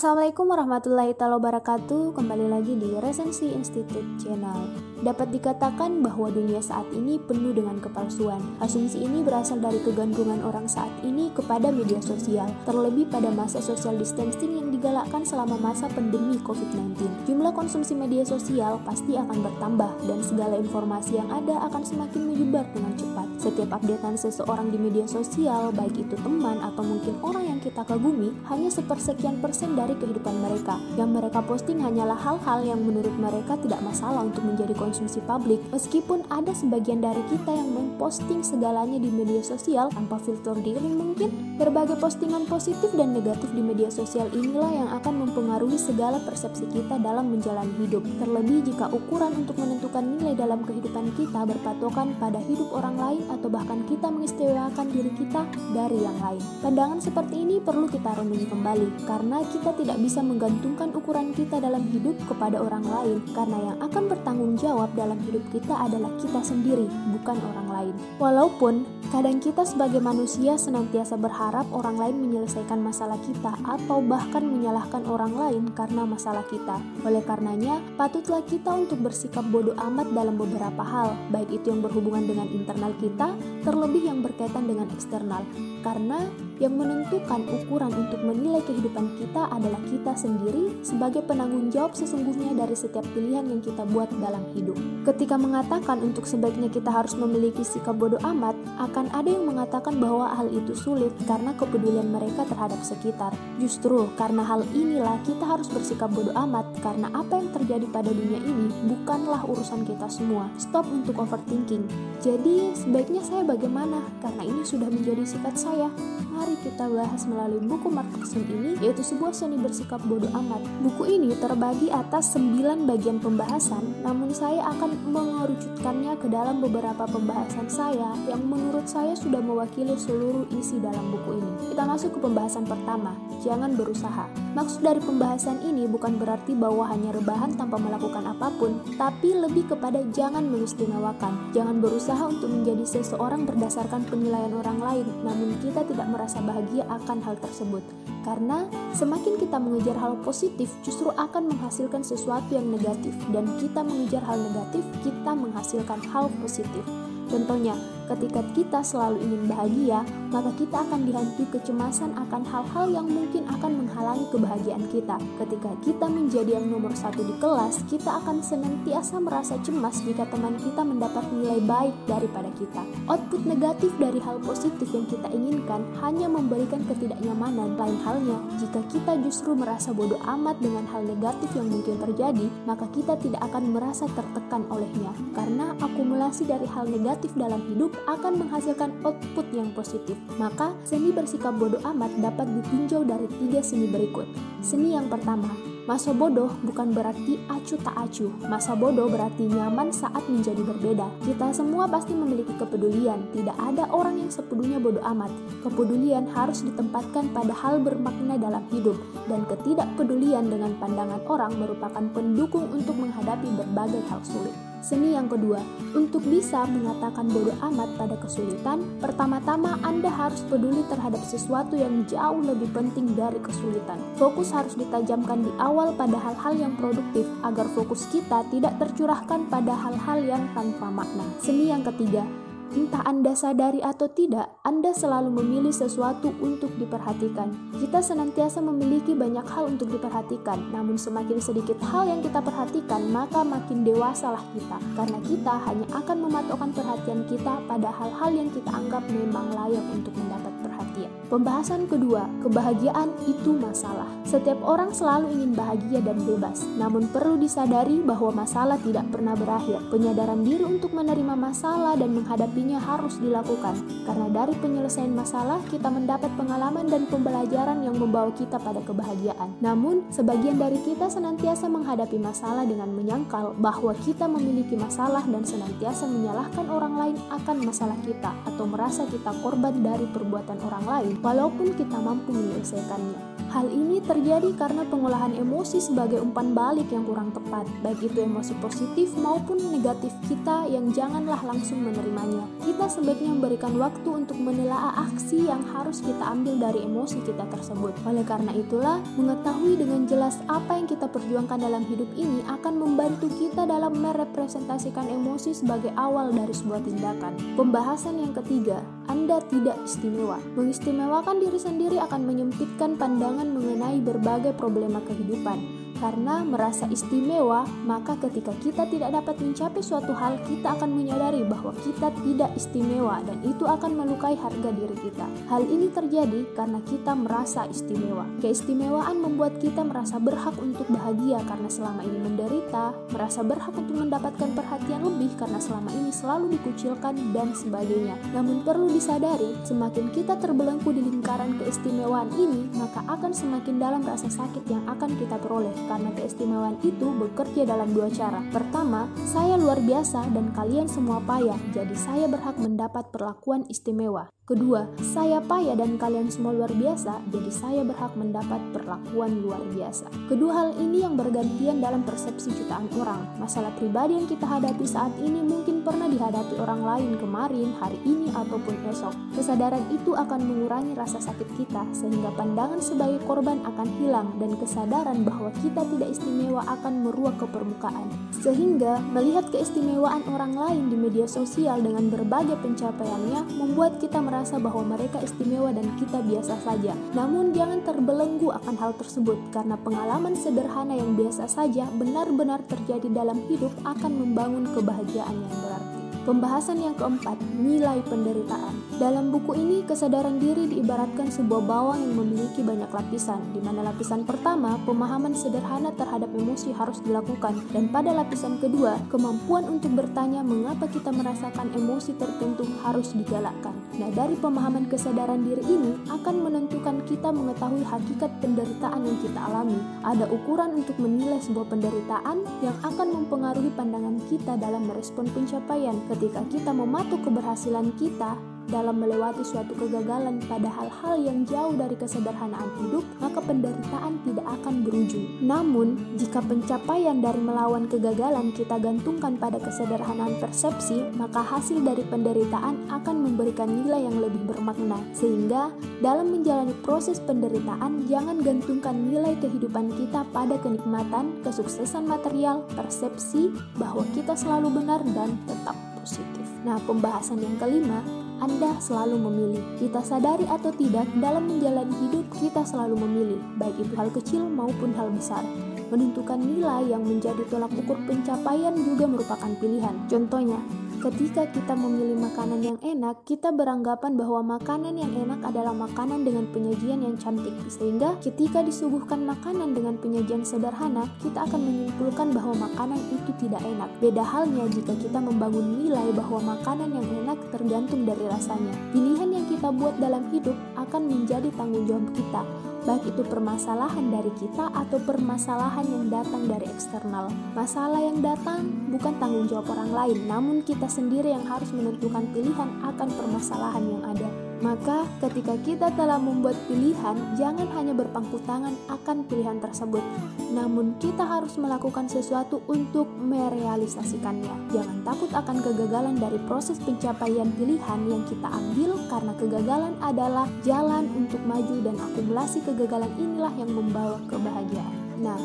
Assalamualaikum warahmatullahi wabarakatuh. Kembali lagi di Resensi Institute Channel Dapat dikatakan bahwa dunia saat ini penuh dengan kepalsuan. Asumsi ini berasal dari kegandrungan orang saat ini kepada media sosial Terlebih pada masa social distancing yang digalakkan selama masa pandemi COVID-19 Jumlah konsumsi media sosial pasti akan bertambah Dan segala informasi yang ada akan semakin menyebar dengan cepat. Setiap updatean seseorang di media sosial Baik itu teman atau mungkin orang yang kita kagumi Hanya sepersekian persen dari kehidupan mereka. Yang mereka posting hanyalah hal-hal yang menurut mereka tidak masalah untuk menjadi konsumsi publik. Meskipun ada sebagian dari kita yang memposting segalanya di media sosial tanpa filter diri mungkin. Berbagai postingan positif dan negatif di media sosial inilah yang akan mempengaruhi segala persepsi kita dalam menjalani hidup. Terlebih jika ukuran untuk menentukan nilai dalam kehidupan kita berpatokan pada hidup orang lain atau bahkan kita mengistimewakan diri kita dari yang lain. Pandangan seperti ini perlu kita renungi kembali karena kita tidak bisa menggantungkan ukuran kita dalam hidup kepada orang lain, karena yang akan bertanggung jawab dalam hidup kita adalah kita sendiri, bukan orang lain. Walaupun kadang kita sebagai manusia senantiasa berharap orang lain menyelesaikan masalah kita, atau bahkan menyalahkan orang lain karena masalah kita. Oleh karenanya, patutlah kita untuk bersikap bodoh amat dalam beberapa hal, baik itu yang berhubungan dengan internal kita, terlebih yang berkaitan dengan eksternal, karena yang menentukan ukuran untuk menilai kehidupan kita adalah kita sendiri sebagai penanggung jawab sesungguhnya dari setiap pilihan yang kita buat dalam hidup. Ketika mengatakan untuk sebaiknya kita harus memiliki sikap bodoh amat, akan ada yang mengatakan bahwa hal itu sulit karena kepedulian mereka terhadap sekitar. Justru karena hal inilah kita harus bersikap bodoh amat karena apa yang terjadi pada dunia ini bukanlah urusan kita semua. Stop untuk overthinking. Jadi, sebaiknya saya bagaimana? Karena ini sudah menjadi sikap saya. Mari kita bahas melalui buku Mark ini, yaitu sebuah seni bersikap bodoh amat. Buku ini terbagi atas 9 bagian pembahasan, namun saya akan mengerucutkannya ke dalam beberapa pembahasan saya yang menurut saya sudah mewakili seluruh isi dalam buku ini. Kita masuk ke pembahasan pertama, jangan berusaha. Maksud dari pembahasan ini bukan berarti bahwa hanya rebahan tanpa melakukan apa pun, tapi lebih kepada jangan mengistimewakan. Jangan berusaha untuk menjadi seseorang berdasarkan penilaian orang lain, namun kita tidak merasa bahagia akan hal tersebut. Karena semakin kita mengejar hal positif, justru akan menghasilkan sesuatu yang negatif, dan kita mengejar hal negatif, kita menghasilkan hal positif. Contohnya, ketika kita selalu ingin bahagia, maka kita akan dihantui kecemasan akan hal-hal yang mungkin akan menghalangi kebahagiaan kita. Ketika kita menjadi yang nomor satu di kelas, kita akan senantiasa merasa cemas jika teman kita mendapat nilai baik daripada kita. Output negatif dari hal positif yang kita inginkan hanya memberikan ketidaknyamanan. Lain halnya, jika kita justru merasa bodoh amat dengan hal negatif yang mungkin terjadi, maka kita tidak akan merasa tertekan olehnya. Karena akumulasi dari hal negatif dalam hidup akan menghasilkan output yang positif. Maka, seni bersikap bodoh amat dapat ditinjau dari tiga seni berikut. Seni yang pertama, Masa bodoh bukan berarti acuh tak acuh. Masa bodoh berarti nyaman saat menjadi berbeda. Kita semua pasti memiliki kepedulian. Tidak ada orang yang sepedulinya bodoh amat. Kepedulian harus ditempatkan pada hal bermakna dalam hidup. Dan ketidakpedulian dengan pandangan orang merupakan pendukung untuk menghadapi berbagai hal sulit. Seni yang kedua, untuk bisa mengatakan bodoh amat pada kesulitan, pertama-tama Anda harus peduli terhadap sesuatu yang jauh lebih penting dari kesulitan. Fokus harus ditajamkan di awal pada hal-hal yang produktif agar fokus kita tidak tercurahkan pada hal-hal yang tanpa makna. Seni yang ketiga, Entah Anda sadari atau tidak, Anda selalu memilih sesuatu untuk diperhatikan. Kita senantiasa memiliki banyak hal untuk diperhatikan, namun semakin sedikit hal yang kita perhatikan, maka makin dewasalah kita. Karena kita hanya akan mematokkan perhatian kita pada hal-hal yang kita anggap memang layak untuk mendapat perhatian. Pembahasan kedua, kebahagiaan itu masalah. Setiap orang selalu ingin bahagia dan bebas, namun perlu disadari bahwa masalah tidak pernah berakhir. Penyadaran diri untuk menerima masalah dan menghadapi harus dilakukan, karena dari penyelesaian masalah kita mendapat pengalaman dan pembelajaran yang membawa kita pada kebahagiaan. Namun, sebagian dari kita senantiasa menghadapi masalah dengan menyangkal bahwa kita memiliki masalah dan senantiasa menyalahkan orang lain akan masalah kita atau merasa kita korban dari perbuatan orang lain walaupun kita mampu menyelesaikannya. Hal ini terjadi karena pengolahan emosi sebagai umpan balik yang kurang tepat, baik itu emosi positif maupun negatif kita yang janganlah langsung menerimanya. Kita sebaiknya memberikan waktu untuk menelaah aksi yang harus kita ambil dari emosi kita tersebut. Oleh karena itulah, mengetahui dengan jelas apa yang kita perjuangkan dalam hidup ini akan membantu kita dalam merepresentasikan emosi sebagai awal dari sebuah tindakan. Pembahasan yang ketiga, Anda tidak istimewa. Mengistimewakan diri sendiri akan menyempitkan pandangan mengenai berbagai problema kehidupan. Karena merasa istimewa, maka ketika kita tidak dapat mencapai suatu hal, kita akan menyadari bahwa kita tidak istimewa dan itu akan melukai harga diri kita. Hal ini terjadi karena kita merasa istimewa. Keistimewaan membuat kita merasa berhak untuk bahagia karena selama ini menderita, merasa berhak untuk mendapatkan perhatian lebih karena selama ini selalu dikucilkan dan sebagainya. Namun perlu disadari, semakin kita terbelenggu di lingkaran keistimewaan ini, maka akan semakin dalam rasa sakit yang akan kita peroleh karena keistimewaan itu bekerja dalam dua cara. Pertama, saya luar biasa dan kalian semua payah, jadi saya berhak mendapat perlakuan istimewa. Kedua, saya payah dan kalian semua luar biasa, jadi saya berhak mendapat perlakuan luar biasa. Kedua hal ini yang bergantian dalam persepsi jutaan orang. Masalah pribadi yang kita hadapi saat ini mungkin pernah dihadapi orang lain kemarin, hari ini, ataupun esok. Kesadaran itu akan mengurangi rasa sakit kita, sehingga pandangan sebagai korban akan hilang dan kesadaran bahwa kita tidak istimewa akan meruak ke permukaan. Sehingga melihat keistimewaan orang lain di media sosial dengan berbagai pencapaiannya membuat kita merasa merasa bahwa mereka istimewa dan kita biasa saja. Namun jangan terbelenggu akan hal tersebut karena pengalaman sederhana yang biasa saja benar-benar terjadi dalam hidup akan membangun kebahagiaan yang berarti. Pembahasan yang keempat, nilai penderitaan. Dalam buku ini, kesadaran diri diibaratkan sebuah bawang yang memiliki banyak lapisan, di mana lapisan pertama, pemahaman sederhana terhadap emosi harus dilakukan, dan pada lapisan kedua, kemampuan untuk bertanya mengapa kita merasakan emosi tertentu harus digalakkan. Nah, dari pemahaman kesadaran diri ini akan menentukan kita mengetahui hakikat penderitaan yang kita alami. Ada ukuran untuk menilai sebuah penderitaan yang akan mempengaruhi pandangan kita dalam merespon pencapaian ketika kita mematuk keberhasilan kita dalam melewati suatu kegagalan pada hal-hal yang jauh dari kesederhanaan hidup, maka penderitaan tidak akan berujung. Namun, jika pencapaian dari melawan kegagalan kita gantungkan pada kesederhanaan persepsi, maka hasil dari penderitaan akan memberikan nilai yang lebih bermakna. Sehingga, dalam menjalani proses penderitaan, jangan gantungkan nilai kehidupan kita pada kenikmatan, kesuksesan material, persepsi bahwa kita selalu benar dan tetap positif. Nah, pembahasan yang kelima anda selalu memilih. Kita sadari atau tidak, dalam menjalani hidup kita selalu memilih, baik itu hal kecil maupun hal besar. Menentukan nilai yang menjadi tolak ukur pencapaian juga merupakan pilihan. Contohnya, Ketika kita memilih makanan yang enak, kita beranggapan bahwa makanan yang enak adalah makanan dengan penyajian yang cantik. Sehingga ketika disuguhkan makanan dengan penyajian sederhana, kita akan menyimpulkan bahwa makanan itu tidak enak. Beda halnya jika kita membangun nilai bahwa makanan yang enak tergantung dari rasanya. Pilihan yang kita buat dalam hidup akan menjadi tanggung jawab kita baik itu permasalahan dari kita atau permasalahan yang datang dari eksternal. Masalah yang datang bukan tanggung jawab orang lain, namun kita sendiri yang harus menentukan pilihan akan permasalahan yang ada. Maka, ketika kita telah membuat pilihan, jangan hanya berpangku tangan akan pilihan tersebut, namun kita harus melakukan sesuatu untuk merealisasikannya. Jangan takut akan kegagalan dari proses pencapaian pilihan yang kita ambil, karena kegagalan adalah jalan untuk maju, dan akumulasi kegagalan inilah yang membawa kebahagiaan. Nah,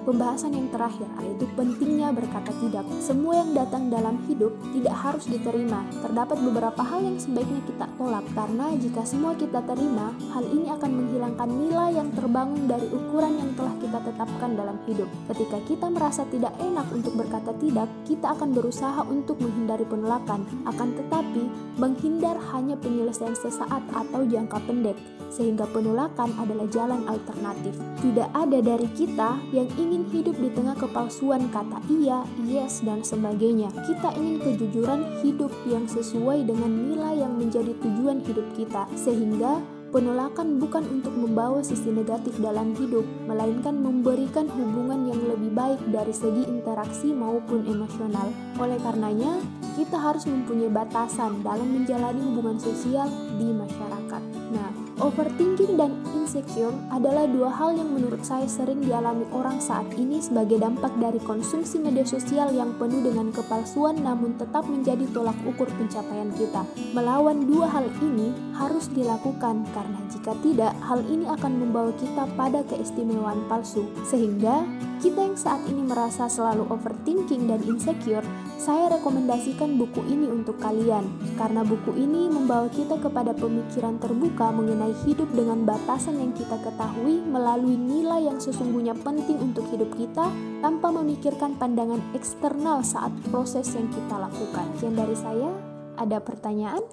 Pembahasan yang terakhir yaitu pentingnya berkata tidak. Semua yang datang dalam hidup tidak harus diterima. Terdapat beberapa hal yang sebaiknya kita tolak karena jika semua kita terima, hal ini akan menghilangkan nilai yang terbangun dari ukuran yang telah kita tetapkan dalam hidup. Ketika kita merasa tidak enak untuk berkata tidak, kita akan berusaha untuk menghindari penolakan. Akan tetapi, menghindar hanya penyelesaian sesaat atau jangka pendek, sehingga penolakan adalah jalan alternatif. Tidak ada dari kita yang ingin ingin hidup di tengah kepalsuan kata iya, yes, dan sebagainya. Kita ingin kejujuran hidup yang sesuai dengan nilai yang menjadi tujuan hidup kita, sehingga penolakan bukan untuk membawa sisi negatif dalam hidup, melainkan memberikan hubungan yang lebih baik dari segi interaksi maupun emosional. Oleh karenanya, kita harus mempunyai batasan dalam menjalani hubungan sosial di masyarakat. Nah, Overthinking dan insecure adalah dua hal yang menurut saya sering dialami orang saat ini sebagai dampak dari konsumsi media sosial yang penuh dengan kepalsuan namun tetap menjadi tolak ukur pencapaian kita. Melawan dua hal ini harus dilakukan karena jika tidak, hal ini akan membawa kita pada keistimewaan palsu. Sehingga kita yang saat ini merasa selalu overthinking dan insecure, saya rekomendasikan buku ini untuk kalian karena buku ini membawa kita kepada pemikiran terbuka mengenai hidup dengan batasan yang kita ketahui melalui nilai yang sesungguhnya penting untuk hidup kita tanpa memikirkan pandangan eksternal saat proses yang kita lakukan. Sekian dari saya, ada pertanyaan?